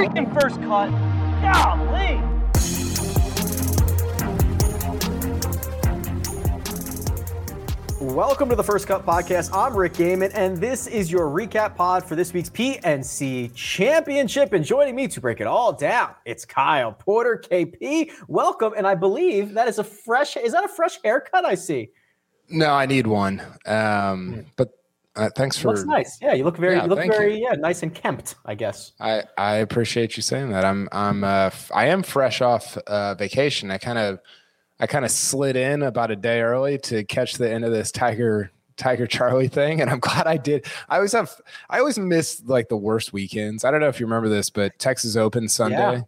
freaking first cut. Golly. Welcome to the First Cut Podcast. I'm Rick Gehman, and this is your recap pod for this week's PNC Championship. And joining me to break it all down, it's Kyle Porter, KP. Welcome, and I believe that is a fresh. Is that a fresh haircut? I see. No, I need one. Um, but uh, thanks for. Looks nice. Yeah, you look very. Yeah, you look very. You. Yeah, nice and kempt. I guess. I I appreciate you saying that. I'm I'm uh I am fresh off uh, vacation. I kind of I kind of slid in about a day early to catch the end of this Tiger Tiger Charlie thing, and I'm glad I did. I always have I always miss like the worst weekends. I don't know if you remember this, but Texas Open Sunday. Yeah.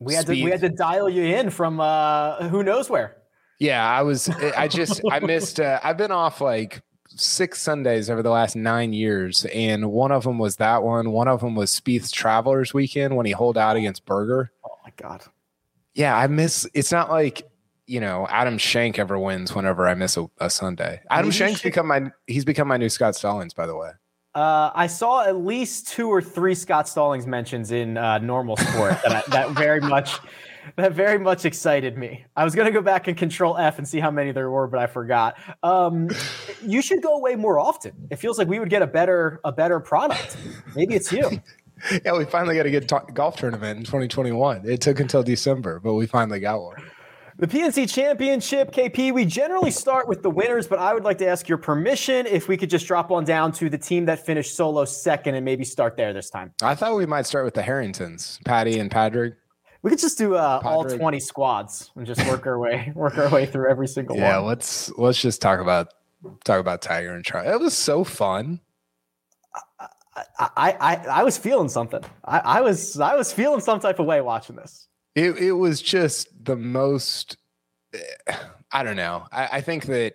We had Speed. to we had to dial you in from uh who knows where. Yeah, I was I just I missed uh, I've been off like six Sundays over the last nine years, and one of them was that one. One of them was Spieth's Travelers Weekend when he holed out against Berger. Oh my god! Yeah, I miss. It's not like you know, Adam Schenk ever wins whenever I miss a, a Sunday. Adam Maybe Schenk's should... become my he's become my new Scott Stallings, by the way. Uh, I saw at least two or three Scott Stallings mentions in uh, normal sport that, I, that very much that very much excited me. I was gonna go back and control F and see how many there were, but I forgot. Um, you should go away more often. It feels like we would get a better a better product. Maybe it's you. yeah, we finally got a good t- golf tournament in 2021. It took until December, but we finally got one. The PNC Championship, KP, we generally start with the winners, but I would like to ask your permission if we could just drop on down to the team that finished solo second and maybe start there this time. I thought we might start with the Harringtons, Paddy and Padraig. We could just do uh, all 20 squads and just work our way work our way through every single yeah, one. Yeah, let's let's just talk about talk about Tiger and Charlie. It was so fun. I I, I, I was feeling something. I, I was I was feeling some type of way watching this. It it was just the most. I don't know. I, I think that.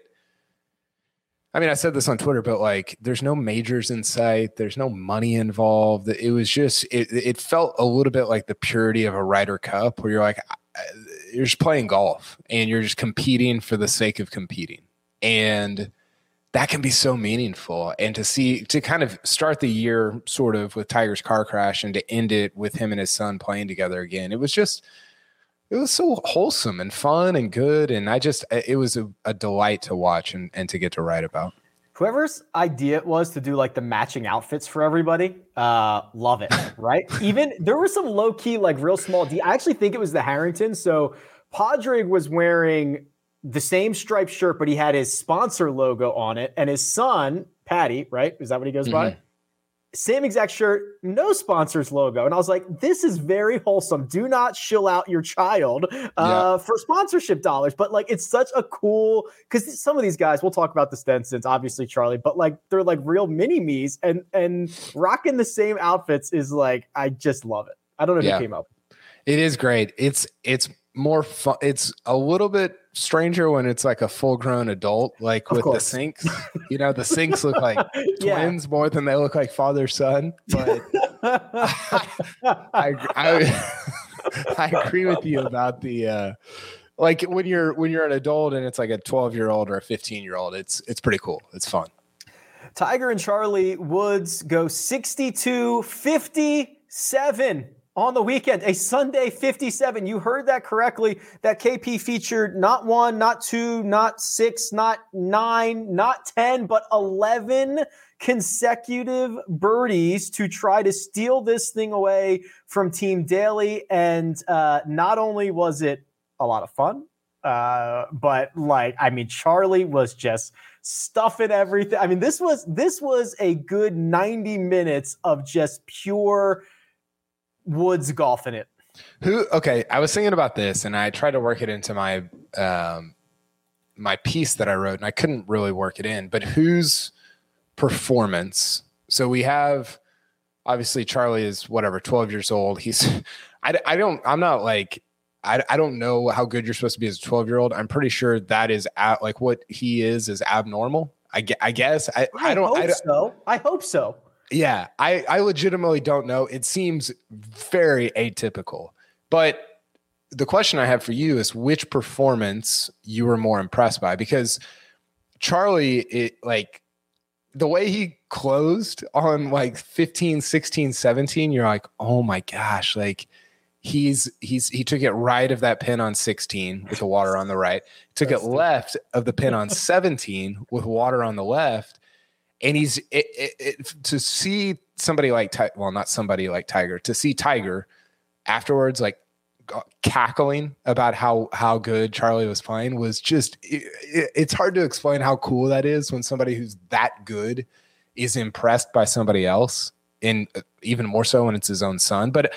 I mean, I said this on Twitter, but like, there's no majors in sight. There's no money involved. It was just, it, it felt a little bit like the purity of a Ryder Cup, where you're like, you're just playing golf and you're just competing for the sake of competing, and that can be so meaningful. And to see, to kind of start the year sort of with Tiger's car crash and to end it with him and his son playing together again, it was just, it was so wholesome and fun and good. And I just, it was a, a delight to watch and, and to get to write about. Whoever's idea it was to do like the matching outfits for everybody, uh, love it, right? Even there were some low key, like real small D. I actually think it was the Harrington. So Padraig was wearing the same striped shirt, but he had his sponsor logo on it, and his son, Paddy, right? Is that what he goes mm-hmm. by? Same exact shirt, no sponsors logo. And I was like, this is very wholesome. Do not shill out your child uh, yeah. for sponsorship dollars. But like, it's such a cool because some of these guys, we'll talk about the Stensons, obviously Charlie, but like they're like real mini me's and and rocking the same outfits is like, I just love it. I don't know yeah. who came up. It is great. It's it's more fun. It's a little bit stranger when it's like a full grown adult, like of with course. the Cinks. You know, the Cinks look like yeah. twins more than they look like father son. But I, I, I, I, agree with you about the uh, like when you're when you're an adult and it's like a 12 year old or a 15 year old. It's it's pretty cool. It's fun. Tiger and Charlie Woods go 62 57 on the weekend, a Sunday 57. You heard that correctly. That KP featured not one, not two, not six, not nine, not 10, but 11 consecutive birdies to try to steal this thing away from Team Daly. And uh, not only was it a lot of fun, uh, but like, I mean, Charlie was just stuffing everything. I mean, this was this was a good 90 minutes of just pure Woods golfing it. Who? Okay, I was thinking about this, and I tried to work it into my um, my piece that I wrote, and I couldn't really work it in. But whose performance? So we have obviously Charlie is whatever, twelve years old. He's I, I don't I'm not like I, I don't know how good you're supposed to be as a 12 year old. I'm pretty sure that is at, like what he is is abnormal. I, I guess I, I, I don't I so. I hope so. Yeah, I, I legitimately don't know. It seems very atypical. But the question I have for you is which performance you were more impressed by? Because Charlie, it like the way he closed on like 15, 16, 17, you're like, oh my gosh, like he's he's he took it right of that pin on 16 with the water on the right, took That's it left of the pin on 17 with water on the left. And he's it, it, it, to see somebody like well, not somebody like Tiger, to see Tiger afterwards, like cackling about how how good Charlie was playing was just it, it, it's hard to explain how cool that is when somebody who's that good is impressed by somebody else and uh, even more so when it's his own son. But uh,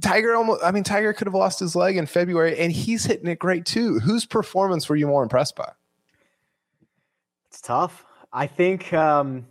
Tiger almost I mean Tiger could have lost his leg in February and he's hitting it great too. Whose performance were you more impressed by? It's tough I think um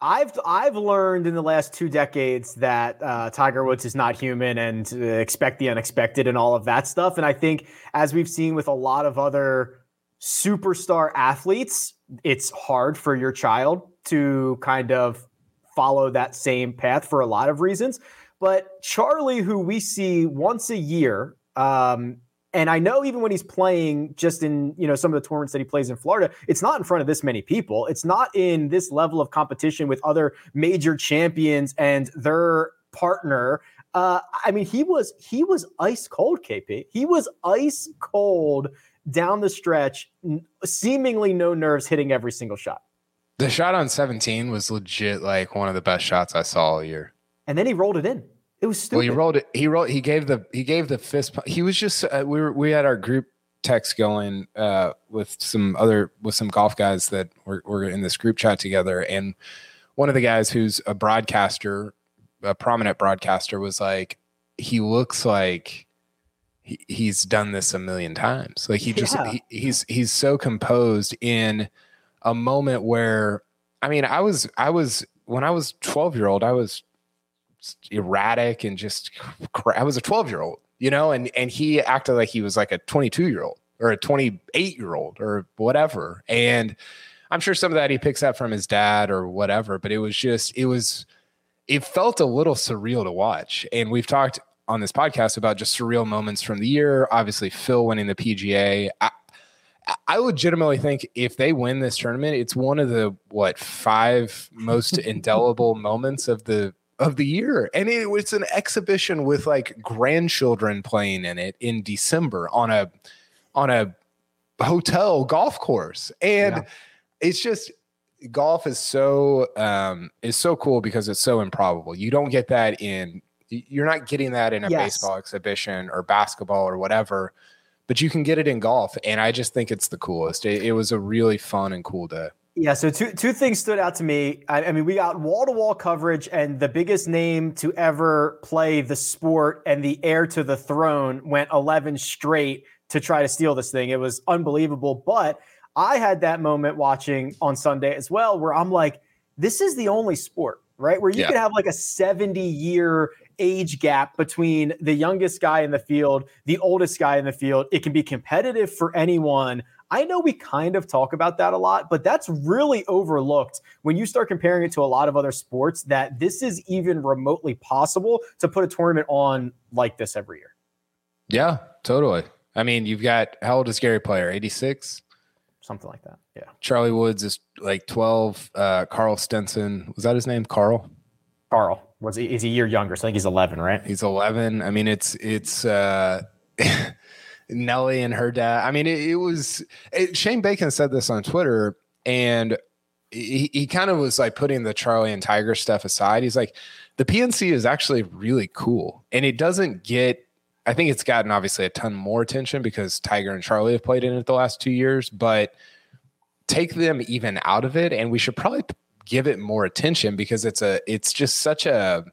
I've I've learned in the last two decades that uh, Tiger Woods is not human and uh, expect the unexpected and all of that stuff. And I think as we've seen with a lot of other superstar athletes, it's hard for your child to kind of follow that same path for a lot of reasons. But Charlie, who we see once a year, um, and I know even when he's playing just in, you know, some of the tournaments that he plays in Florida, it's not in front of this many people. It's not in this level of competition with other major champions and their partner. Uh, I mean, he was he was ice cold, KP. He was ice cold down the stretch, seemingly no nerves, hitting every single shot. The shot on 17 was legit like one of the best shots I saw all year. And then he rolled it in. It was stupid. Well, he rolled it. He rolled. He gave the. He gave the fist. He was just. Uh, we were. We had our group text going uh, with some other with some golf guys that were, were in this group chat together, and one of the guys who's a broadcaster, a prominent broadcaster, was like, he looks like he, he's done this a million times. Like he just yeah. he, he's he's so composed in a moment where I mean, I was I was when I was 12 year old, I was erratic and just I was a 12 year old, you know, and and he acted like he was like a 22 year old or a 28 year old or whatever. And I'm sure some of that he picks up from his dad or whatever, but it was just it was it felt a little surreal to watch. And we've talked on this podcast about just surreal moments from the year. Obviously, Phil winning the PGA. I, I legitimately think if they win this tournament, it's one of the what five most indelible moments of the of the year. And it, was an exhibition with like grandchildren playing in it in December on a on a hotel golf course. And yeah. it's just golf is so um is so cool because it's so improbable. You don't get that in you're not getting that in a yes. baseball exhibition or basketball or whatever, but you can get it in golf. And I just think it's the coolest. It, it was a really fun and cool day. Yeah, so two two things stood out to me. I, I mean, we got wall to wall coverage, and the biggest name to ever play the sport and the heir to the throne went 11 straight to try to steal this thing. It was unbelievable. But I had that moment watching on Sunday as well, where I'm like, this is the only sport, right? Where you yeah. can have like a 70 year age gap between the youngest guy in the field, the oldest guy in the field. It can be competitive for anyone. I know we kind of talk about that a lot, but that's really overlooked when you start comparing it to a lot of other sports that this is even remotely possible to put a tournament on like this every year. Yeah, totally. I mean, you've got how old is Gary Player? 86? Something like that. Yeah. Charlie Woods is like 12. Uh, Karl Stenson, was that his name? Karl? Karl was he, he's a year younger, so I think he's 11, right? He's 11. I mean, it's it's uh Nelly and her dad. I mean, it, it was it, Shane Bacon said this on Twitter, and he, he kind of was like putting the Charlie and Tiger stuff aside. He's like, the PNC is actually really cool, and it doesn't get. I think it's gotten obviously a ton more attention because Tiger and Charlie have played in it the last two years, but take them even out of it, and we should probably give it more attention because it's a it's just such a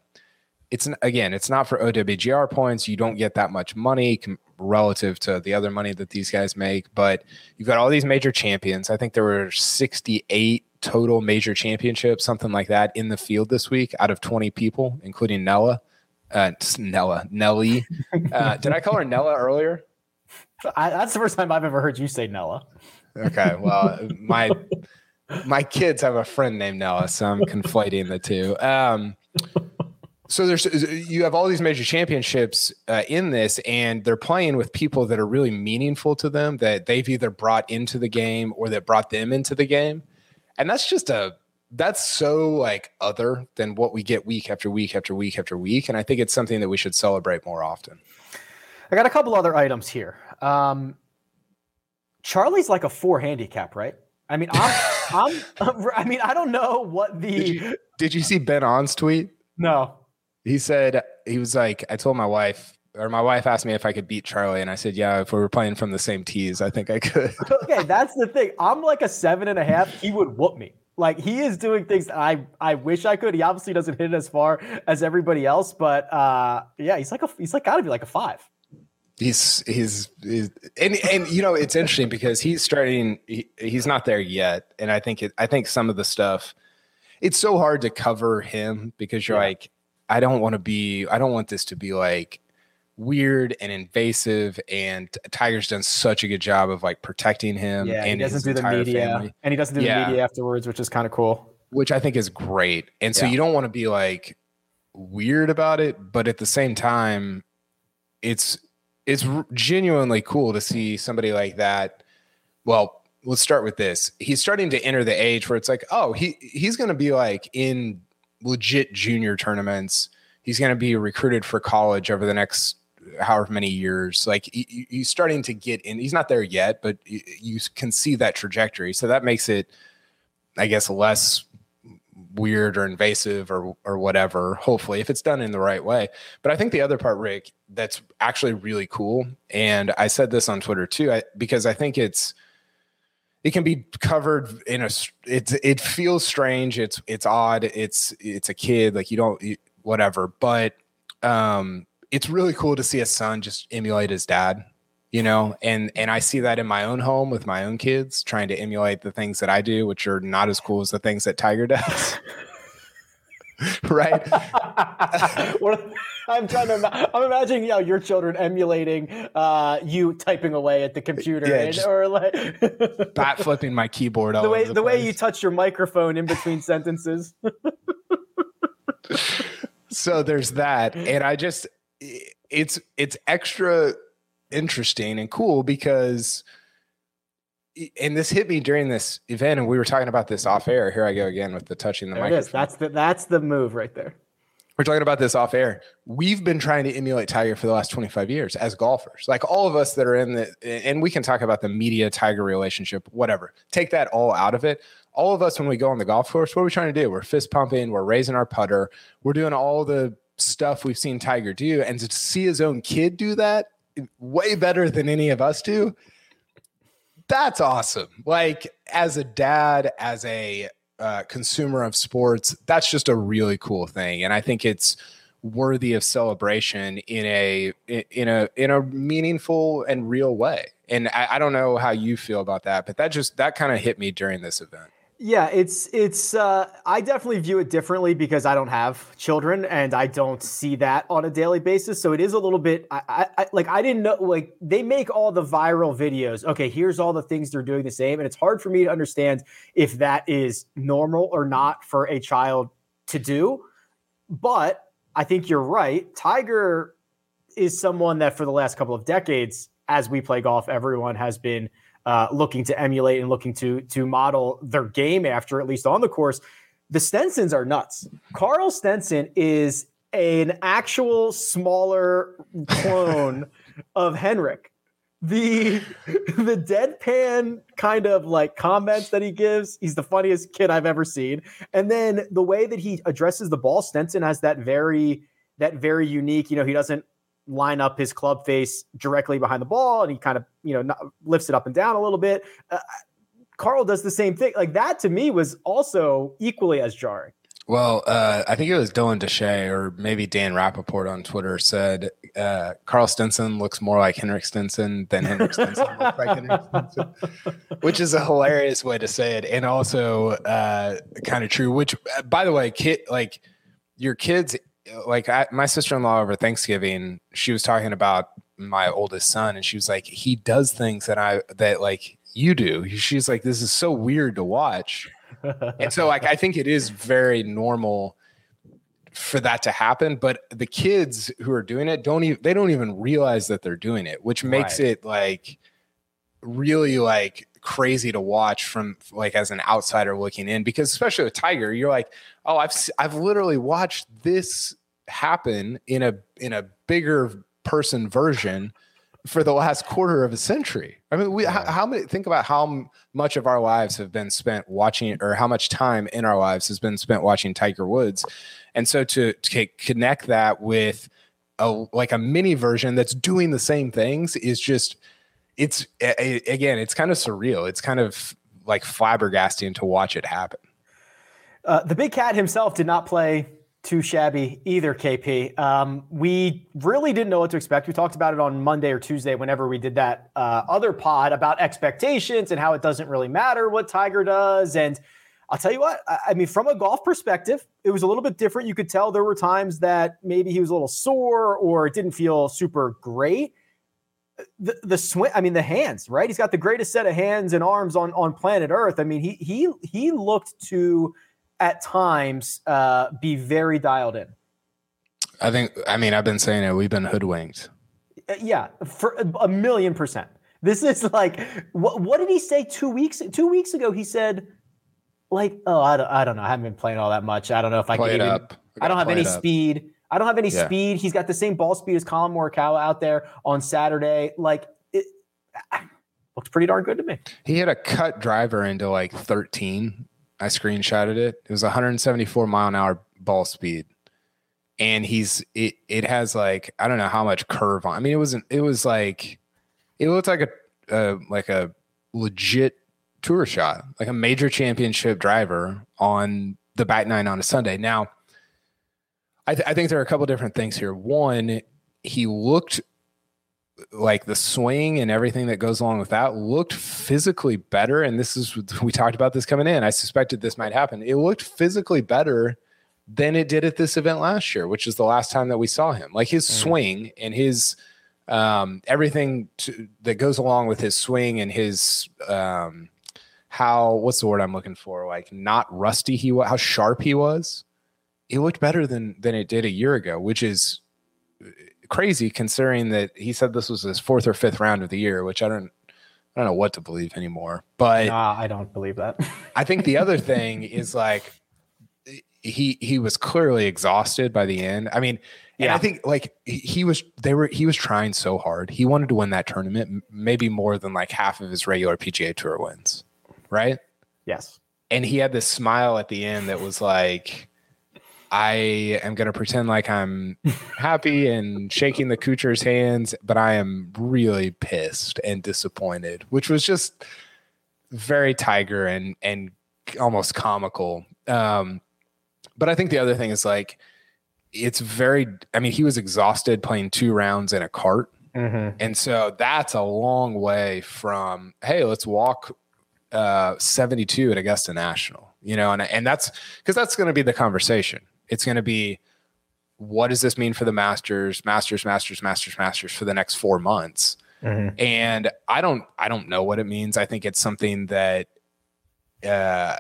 it's again it's not for OWGR points. You don't get that much money relative to the other money that these guys make. But you've got all these major champions. I think there were 68 total major championships, something like that, in the field this week out of 20 people, including Nella. Uh, Nella, Nelly. Uh, did I call her Nella earlier? I, that's the first time I've ever heard you say Nella. Okay, well, my my kids have a friend named Nella, so I'm conflating the two. Um, so there's you have all these major championships uh, in this and they're playing with people that are really meaningful to them that they've either brought into the game or that brought them into the game and that's just a that's so like other than what we get week after week after week after week. And I think it's something that we should celebrate more often. I got a couple other items here. Um, Charlie's like a four handicap, right? I mean, I'm, I'm, I mean, I don't know what the. Did you, did you see Ben On's tweet? No. He said he was like, I told my wife, or my wife asked me if I could beat Charlie, and I said, yeah, if we were playing from the same tees, I think I could. okay, that's the thing. I'm like a seven and a half. He would whoop me. Like he is doing things that I I wish I could. He obviously doesn't hit it as far as everybody else, but uh, yeah, he's like a he's like got to be like a five. He's, he's he's and and you know it's interesting because he's starting he, he's not there yet and I think it I think some of the stuff it's so hard to cover him because you're yeah. like I don't want to be I don't want this to be like weird and invasive and Tiger's done such a good job of like protecting him yeah, and he doesn't do the media family. and he doesn't do yeah. the media afterwards which is kind of cool which I think is great and so yeah. you don't want to be like weird about it but at the same time it's it's genuinely cool to see somebody like that well let's start with this he's starting to enter the age where it's like oh he he's going to be like in legit junior tournaments he's going to be recruited for college over the next however many years. Like he, he's starting to get in. He's not there yet, but you can see that trajectory. So that makes it, I guess, less weird or invasive or or whatever. Hopefully, if it's done in the right way. But I think the other part, Rick, that's actually really cool, and I said this on Twitter too, I, because I think it's it can be covered in a it's it feels strange it's it's odd it's it's a kid like you don't whatever but um it's really cool to see a son just emulate his dad you know and and i see that in my own home with my own kids trying to emulate the things that i do which are not as cool as the things that tiger does right? I'm trying to i'm imagining you know, your children emulating uh, you typing away at the computer yeah, and, or like bat flipping my keyboard the way the, the way you touch your microphone in between sentences. So there's that and i just it's it's extra interesting and cool because and this hit me during this event and we were talking about this off air. Here i go again with the touching the there microphone. that's the that's the move right there. We're talking about this off air. We've been trying to emulate tiger for the last 25 years as golfers. Like all of us that are in the and we can talk about the media tiger relationship whatever. Take that all out of it. All of us when we go on the golf course what are we trying to do? We're fist pumping we're raising our putter we're doing all the stuff we've seen Tiger do, and to see his own kid do that way better than any of us do, that's awesome. Like as a dad, as a uh, consumer of sports, that's just a really cool thing, and I think it's worthy of celebration in a in a in a meaningful and real way. And I, I don't know how you feel about that, but that just that kind of hit me during this event. Yeah, it's it's uh I definitely view it differently because I don't have children and I don't see that on a daily basis. So it is a little bit I, I, like I didn't know like they make all the viral videos. Okay, here's all the things they're doing the same and it's hard for me to understand if that is normal or not for a child to do. But I think you're right. Tiger is someone that for the last couple of decades as we play golf everyone has been uh, looking to emulate and looking to to model their game after, at least on the course. The Stensons are nuts. Karl Stenson is an actual smaller clone of Henrik. The the deadpan kind of like comments that he gives, he's the funniest kid I've ever seen. And then the way that he addresses the ball, Stenson has that very that very unique, you know, he doesn't line up his club face directly behind the ball and he kind of, you know, not, lifts it up and down a little bit. Uh, Karl does the same thing. Like that to me was also equally as jarring. Well, uh, I think it was Dylan Dethier or maybe Dan Rapaport on Twitter said uh, Karl Stenson looks more like Henrik Stenson than Henrik Stenson looks like Henrik Stenson, which is a hilarious way to say it, and also uh, kind of true. Which, uh, by the way, kid like your kids like I, my sister-in-law over Thanksgiving, she was talking about my oldest son and she was like, he does things that I, that like you do. She's like, this is so weird to watch. and so like, I think it is very normal for that to happen, but the kids who are doing it don't even, they don't even realize that they're doing it, which makes right. it like really like crazy to watch from like as an outsider looking in because especially with Tiger, you're like, oh, I've I've literally watched this happen in a in a bigger person version for the last quarter of a century. I mean, we yeah. how, how, many think about how much of our lives have been spent watching, or how much time in our lives has been spent watching Tiger Woods, and so to, to connect that with a like a mini version that's doing the same things is just it's again, it's kind of surreal. It's kind of like flabbergasting to watch it happen. Uh, the big cat himself did not play too shabby either, KP. Um, we really didn't know what to expect. We talked about it on Monday or Tuesday, whenever we did that uh, other pod about expectations and how it doesn't really matter what Tiger does. And I'll tell you what, I mean, from a golf perspective, it was a little bit different. You could tell there were times that maybe he was a little sore or it didn't feel super great. The, the swing, I mean, the hands, right? He's got the greatest set of hands and arms on, on planet Earth. I mean, he he he looked to at times uh, be very dialed in. I think. I mean, I've been saying it. We've been hoodwinked. Uh, yeah, for a million percent. This is like what, what did he say two weeks two weeks ago? He said like oh I don't, I don't know. I haven't been playing all that much. I don't know if I play can. Even, up. I don't have any speed. I don't have any yeah. speed. He's got the same ball speed as Collin Morikawa out there on Saturday. Like it looks pretty darn good to me. He had a cut driver into like 13 I screenshotted it. It was 174 mile an hour ball speed. And he's it it has like I don't know how much curve on. I mean it wasn't it was like it looked like a uh, like a legit tour shot, like a major championship driver on the back nine on a Sunday. Now, I, th- I think there are a couple different things here. One, he looked like the swing and everything that goes along with that looked physically better. And this is, we talked about this coming in. I suspected this might happen. It looked physically better than it did at this event last year, which is the last time that we saw him. Like his mm. swing and his, um, everything to, that goes along with his swing and his, um, how, what's the word I'm looking for? Like not rusty he was, how sharp he was. It looked better than, than it did a year ago, which is crazy considering that he said this was his fourth or fifth round of the year, which I don't I don't know what to believe anymore. But nah, I don't believe that. I think the other thing is like he he was clearly exhausted by the end. I mean, and yeah. I think like he was they were he was trying so hard. He wanted to win that tournament, maybe more than like half of his regular PGA Tour wins, right? Yes. And he had this smile at the end that was like I am going to pretend like I'm happy and shaking the Kuchar's hands, but I am really pissed and disappointed, which was just very Tiger and and almost comical. Um, but I think the other thing is like it's very. I mean, he was exhausted playing two rounds in a cart, mm-hmm. and so that's a long way from hey, let's walk uh, 72 at Augusta National. You know, and and that's because that's going to be the conversation it's going to be what does this mean for the Masters, Masters, Masters, Masters, Masters for the next four months? Mm-hmm. And I don't, I don't know what it means. I think it's something that uh,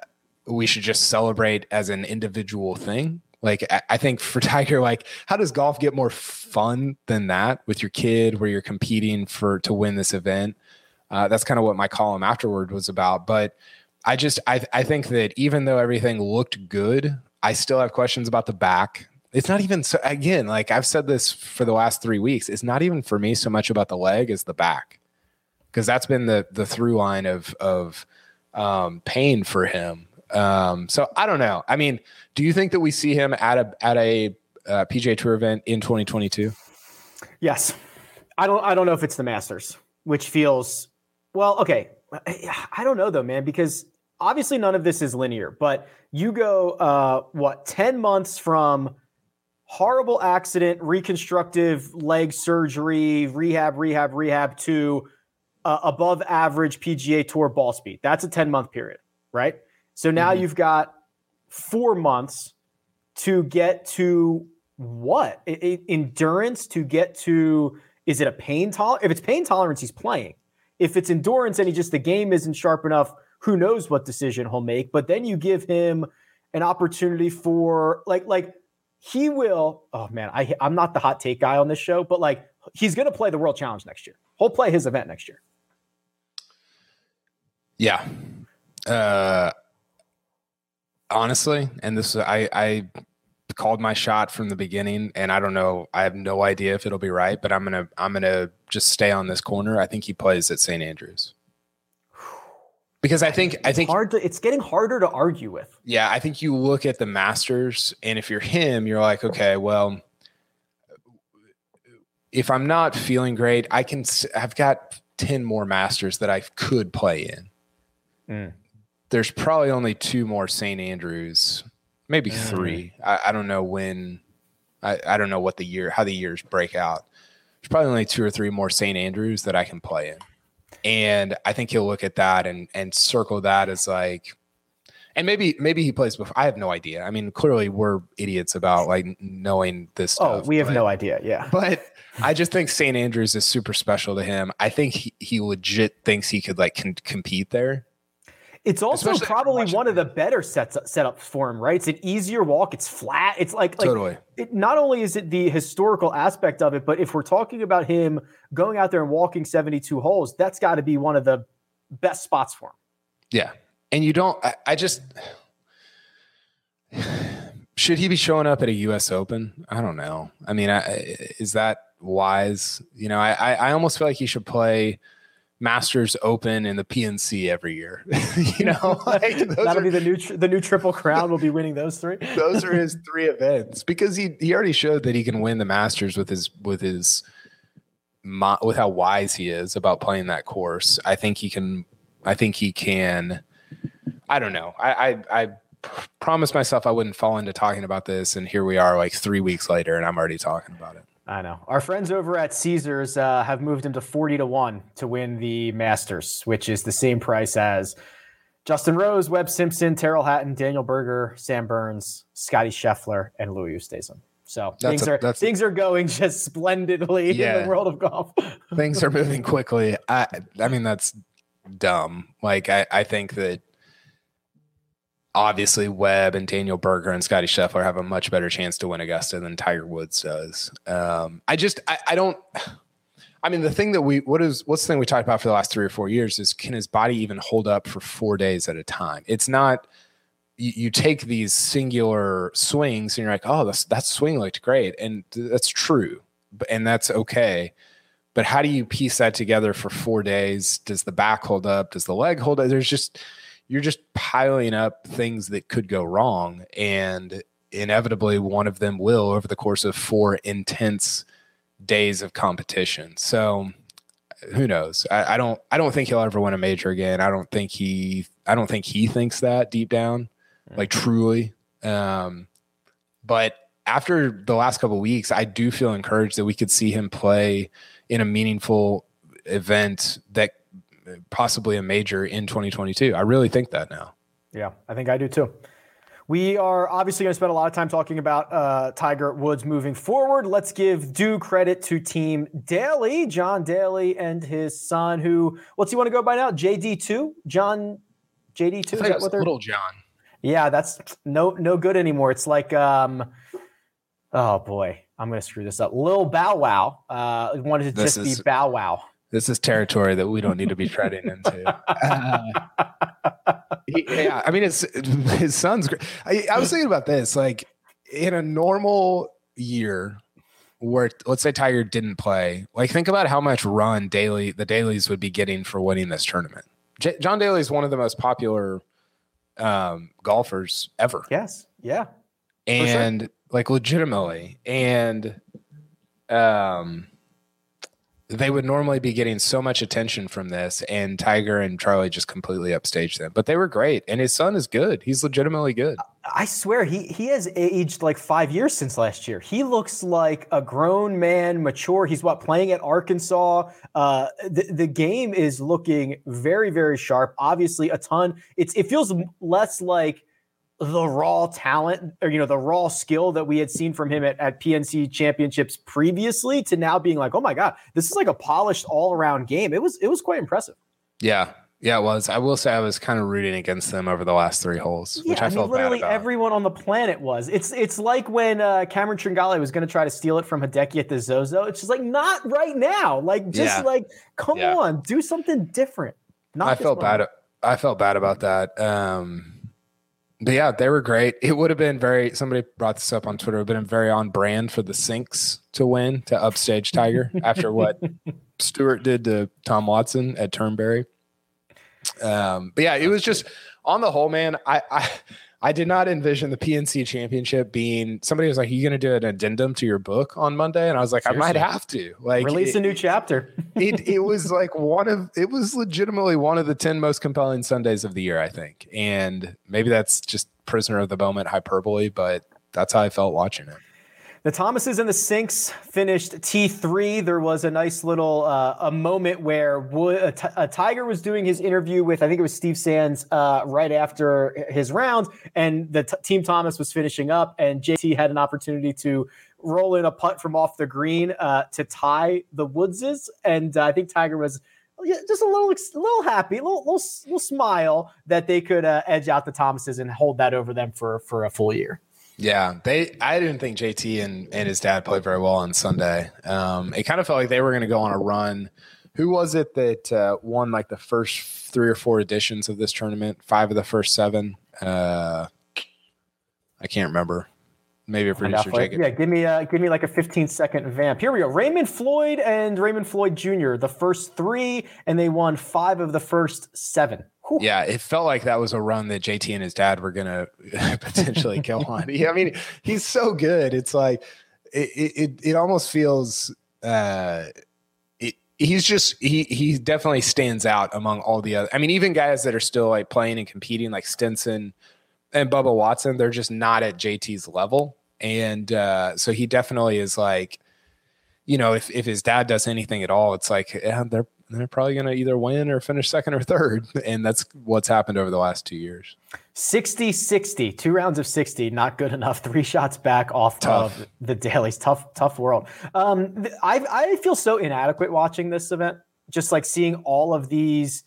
we should just celebrate as an individual thing. Like I think for Tiger, like how does golf get more fun than that with your kid, where you're competing for to win this event? Uh, that's kind of what my column afterward was about. But I just I I think that even though everything looked good I still have questions about the back. It's not even so again, like I've said this for the last three weeks. It's not even for me so much about the leg as the back. Because that's been the the through line of of um, pain for him. Um, so I don't know. I mean, do you think that we see him at a at a uh, PGA Tour event in 2022? Yes. I don't I don't know if it's the Masters, which feels well, okay. I don't know though, man, because obviously none of this is linear, but you go uh, what 10 months from horrible accident, reconstructive leg surgery, rehab, rehab, rehab to uh, above average PGA Tour ball speed. That's a 10 month period, right? So now mm-hmm. you've got four months to get to what? Endurance to get to is it a pain tolerance? If it's pain tolerance, he's playing. If it's endurance and he just the game isn't sharp enough who knows what decision he'll make. But then you give him an opportunity for like like he will. Oh man, I I'm not the hot take guy on this show, but like he's going to play the World Challenge next year. He'll play his event next year. Yeah. Uh, honestly, and this I I called my shot from the beginning, and I don't know. I have no idea if it'll be right, but I'm gonna I'm gonna just stay on this corner. I think he plays at St. Andrews because I think I think hard to, it's getting harder to argue with. Yeah, I think you look at the Masters, and if you're him, you're like, okay, well, if I'm not feeling great, I can. I've got ten more Masters that I could play in. Mm. There's probably only two more St. Andrews, maybe mm. three. I, I, don't know when. I, I don't know what the year, how the years break out. There's probably only two or three more St. Andrews that I can play in. And I think he'll look at that and and circle that as like and maybe maybe he plays before. I have no idea. I mean, clearly we're idiots about like knowing this oh, stuff. Oh, we have but, no idea. Yeah. But I just think St. Andrews is super special to him. I think he, he legit thinks he could like con- compete there. It's also Especially probably one of the better sets setups for him, right? It's an easier walk. It's flat. It's like, like totally. It, not only is it the historical aspect of it, but if we're talking about him going out there and walking 72 holes, that's got to be one of the best spots for him. Yeah. And you don't, I, I just, should he be showing up at a U.S. Open? I don't know. I mean, I, is that wise? You know, I, I almost feel like he should play – Masters Open and the PNC every year. you know, like that'll are, be the new the new Triple Crown. will be winning those three. those are his three events because he he already showed that he can win the Masters with his with his with how wise he is about playing that course. I think he can. I think he can. I don't know. I I, I promised myself I wouldn't fall into talking about this, and here we are, like three weeks later, and I'm already talking about it. I know. Our friends over at Caesars uh, have moved him to 40 to 1 to win the Masters, which is the same price as Justin Rose, Webb Simpson, Tyrrell Hatton, Daniel Berger, Sam Burns, Scottie Scheffler, and Louis Oosthuizen. So that's things a, are things are going just splendidly yeah. in the world of golf. things are moving quickly. I I mean that's dumb. Like I, I think that obviously Webb and Daniel Berger and Scottie Scheffler have a much better chance to win Augusta than Tiger Woods does. Um, I just I, I, don't. I mean, the thing that we what is what's the thing we talked about for the last three or four years is can his body even hold up for four days at a time? It's not. You, take these singular swings and you're like, oh, that's, that swing looked great, and that's true, and that's okay. But how do you piece that together for four days? Does the back hold up? Does the leg hold up? There's just you're just piling up things that could go wrong. And inevitably, one of them will over the course of four intense days of competition. So who knows? I, I, don't I don't think he'll ever win a major again. I don't think he I don't think he thinks that deep down, like truly. Um, but after the last couple weeks, I do feel encouraged that we could see him play in a meaningful event that possibly a major in 2022. I really think that now. Yeah, I think I do too. We are obviously going to spend a lot of time talking about uh, Tiger Woods moving forward. Let's give due credit to Team Daly, John Daly, and his son, who what's he want to go by now? JD two, John JD two. Is that what they're little John? Yeah, that's no no good anymore. It's like um, oh boy, I'm going to screw this up. Lil Bow Wow uh, wanted to this just is, be Bow Wow. This is territory that we don't need to be treading into. Uh, yeah, I mean, it's his son's great. I, I was thinking about this, like in a normal year, where let's say Tiger didn't play, like think about how much run Daly the Dalys would be getting for winning this tournament. J- John Daly is one of the most popular um, golfers ever. Yes, yeah, and sure. like legitimately, and um, they would normally be getting so much attention from this, and Tiger and Charlie just completely upstaged them. But they were great, and his son is good. He's legitimately good. I swear he he has aged like five years since last year. He looks like a grown man, mature. He's what playing at Arkansas. Uh, the the game is looking very very sharp. Obviously, a ton. It's it feels less like the raw talent or you know the raw skill that we had seen from him at, at PNC championships previously to now being like oh my god this is like a polished all-around game. It was it was quite impressive. Yeah. Yeah it was. I will say i was kind of rooting against them over the last three holes yeah, which i, I mean, felt literally everyone on the planet was. It's it's like when uh, cameron tringale was going to try to steal it from hideki at the zozo. It's just like not right now. Like just yeah. like come yeah. on do something different. Not i felt bad I felt bad about that. Um, but yeah, they were great. It would have been very. Somebody brought this up on Twitter. It would have been very on brand for the Cinks to win to upstage Tiger after what Stewart did to Tom Watson at Turnberry. Um, but yeah, it was just on the whole, man. I, I I did not envision the PNC championship being somebody was like, Are you gonna do an addendum to your book on Monday? And I was like, Seriously? I might have to. Like release it, a new chapter. it it was like one of it was legitimately one of the 10 most compelling Sundays of the year, I think. And maybe that's just prisoner of the moment hyperbole, but that's how I felt watching it. The Thomases and the Cinks finished T3. There was a nice little uh, a moment where Wood, a, t- a Tiger was doing his interview with I think it was Steve Sands uh, right after his round, and the t- Team Thomas was finishing up, and JT had an opportunity to roll in a putt from off the green uh, to tie the Woodses, and uh, I think Tiger was just a little, a little happy, a little, little, little smile that they could uh, edge out the Thomases and hold that over them for for a full year. Yeah, they. I didn't think JT and, and his dad played very well on Sunday. Um, it kind of felt like they were going to go on a run. Who was it that uh, won like the first three or four editions of this tournament? Five of the first seven. Uh, I can't remember. Maybe a producer Jacob. Yeah, give me a, give me like a 15 second vamp. Here we go. Raymond Floyd and Raymond Floyd Jr. The first three, and they won five of the first seven. Yeah, it felt like that was a run that JT and his dad were gonna potentially kill on. Yeah, I mean, he's so good. It's like it it it almost feels uh it, he's just he he definitely stands out among all the other I mean, even guys that are still like playing and competing like Stenson and Bubba Watson, they're just not at JT's level. And uh so he definitely is like you know, if, if his dad does anything at all, it's like yeah, they're they're probably going to either win or finish second or third. And that's what's happened over the last two years. 60 60, two rounds of 60, not good enough. Three shots back off tough. of the Dalys. Tough, tough world. Um, I, I feel so inadequate watching this event, just like seeing all of these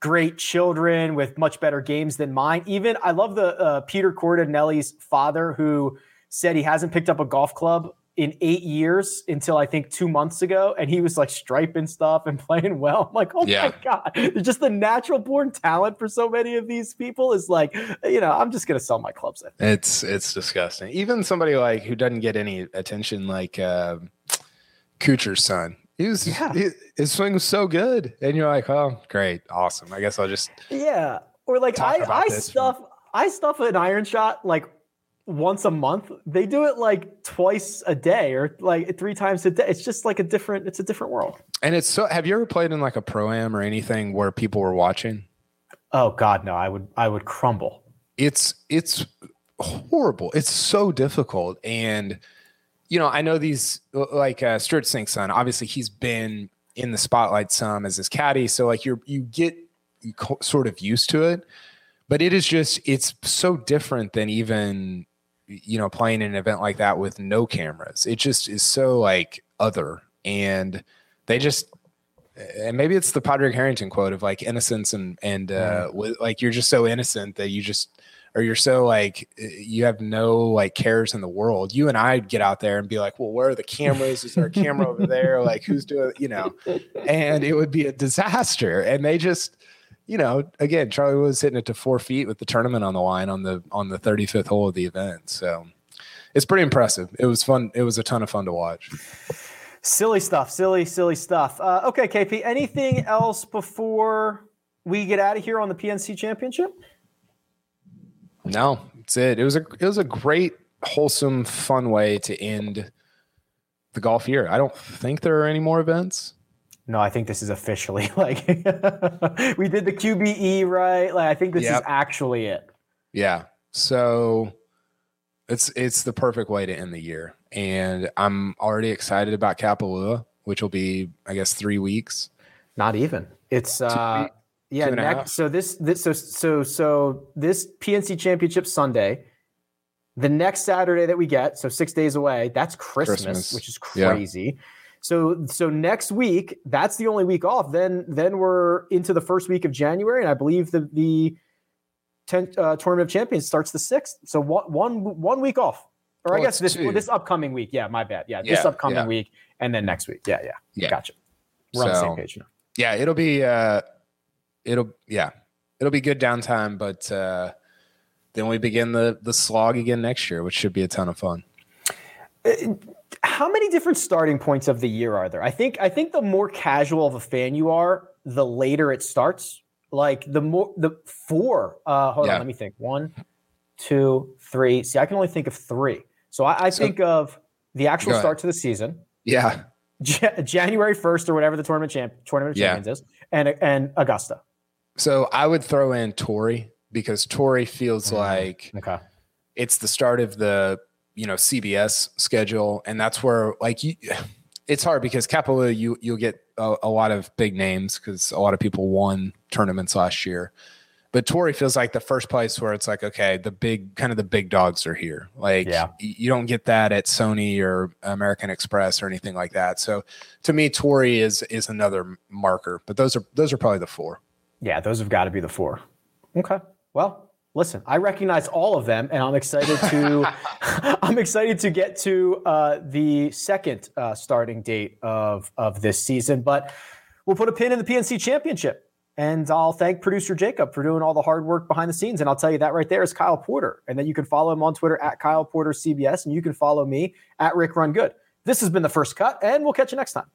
great children with much better games than mine. Even I love the uh, Peter Cordinelli's father who said he hasn't picked up a golf club in eight years until I think two months ago, and he was like striping stuff and playing well. I'm like, oh yeah. my god, just the natural born talent for so many of these people is like, you know, I'm just gonna sell my clubs. It's it's disgusting. Even somebody like who doesn't get any attention, like uh, Kuchar's son. He was yeah. he, his swing was so good, and you're like, oh, great, awesome. I guess I'll just yeah. Or like I I stuff I stuff an iron shot like once a month. They do it like twice a day or like three times a day. It's just like a different. It's a different world. And it's so. Have you ever played in like a pro am or anything where people were watching? Oh God, no! I would. I would crumble. It's it's horrible. It's so difficult, and you know I know these like uh, Stewart Cink's son. Obviously, he's been in the spotlight some as his caddy, so like you're you get sort of used to it but it is just it's so different than even you know, playing an event like that with no cameras. It just is so like other. And they just and maybe it's the Padraig Harrington quote of like innocence and and uh with, like you're just so innocent that you just or you're so like you have no like cares in the world. You and I'd get out there and be like, well, where are the cameras? Is there a camera over there? Like who's doing you know? And it would be a disaster. And they just you know, again, Charlie was hitting it to four feet with the tournament on the line on the on the 35th hole of the event. So it's pretty impressive. It was fun. It was a ton of fun to watch. Silly stuff. Silly, silly stuff. Uh, okay, KP. Anything else before we get out of here on the PNC Championship? No, that's it. It was a it was a great, wholesome, fun way to end the golf year. I don't think there are any more events no, I think this is officially like we did the QBE right. Like I think this yep. is actually it. Yeah. So it's it's the perfect way to end the year, and I'm already excited about Kapalua, which will be I guess three weeks. Not even. It's uh yeah. Next, so this this so so so this PNC Championship Sunday. The next Saturday that we get, so six days away, that's Christmas, Christmas. which is crazy. Yeah. So so next week, that's the only week off. Then then we're into the first week of January, and I believe the the 10, uh, tournament of champions starts the sixth. So one one one week off, or I guess this this upcoming week. Yeah, my bad. Yeah, this yeah, upcoming yeah. week, and then next week. Yeah, yeah, yeah. Gotcha. We're so, on the same page now. Yeah, it'll be. uh It'll yeah. it'll be good downtime, but uh, then we begin the the slog again next year, which should be a ton of fun. Uh, how many different starting points of the year are there? I think I think the more casual of a fan you are, the later it starts. Like the more the four. Uh, hold yeah. on, let me think. One, two, three. See, I can only think of three. So I, I so, think of the actual start to the season. Yeah. J- January first or whatever the tournament champ tournament yeah. champions is, and and Augusta. So I would throw in Torrey because Torrey feels mm-hmm. like okay. it's the start of the you know CBS schedule, and that's where like you, it's hard because Kapalua you you'll get a, a lot of big names because a lot of people won tournaments last year. But Torrey feels like the first place where it's like, okay, the big kind of the big dogs are here. Like yeah. you don't get that at Sony or American Express or anything like that. So to me, Torrey is is another marker. But those are those are probably the four. Yeah, those have got to be the four. Okay. Well, listen, I recognize all of them, and I'm excited to I'm excited to get to uh, the second uh, starting date of of this season. But we'll put a pin in the PNC Championship, and I'll thank producer Jacob for doing all the hard work behind the scenes. And I'll tell you that right there is Kyle Porter, and then you can follow him on Twitter at Kyle Porter CBS, and you can follow me at Rick Run Good. This has been the first cut, and we'll catch you next time.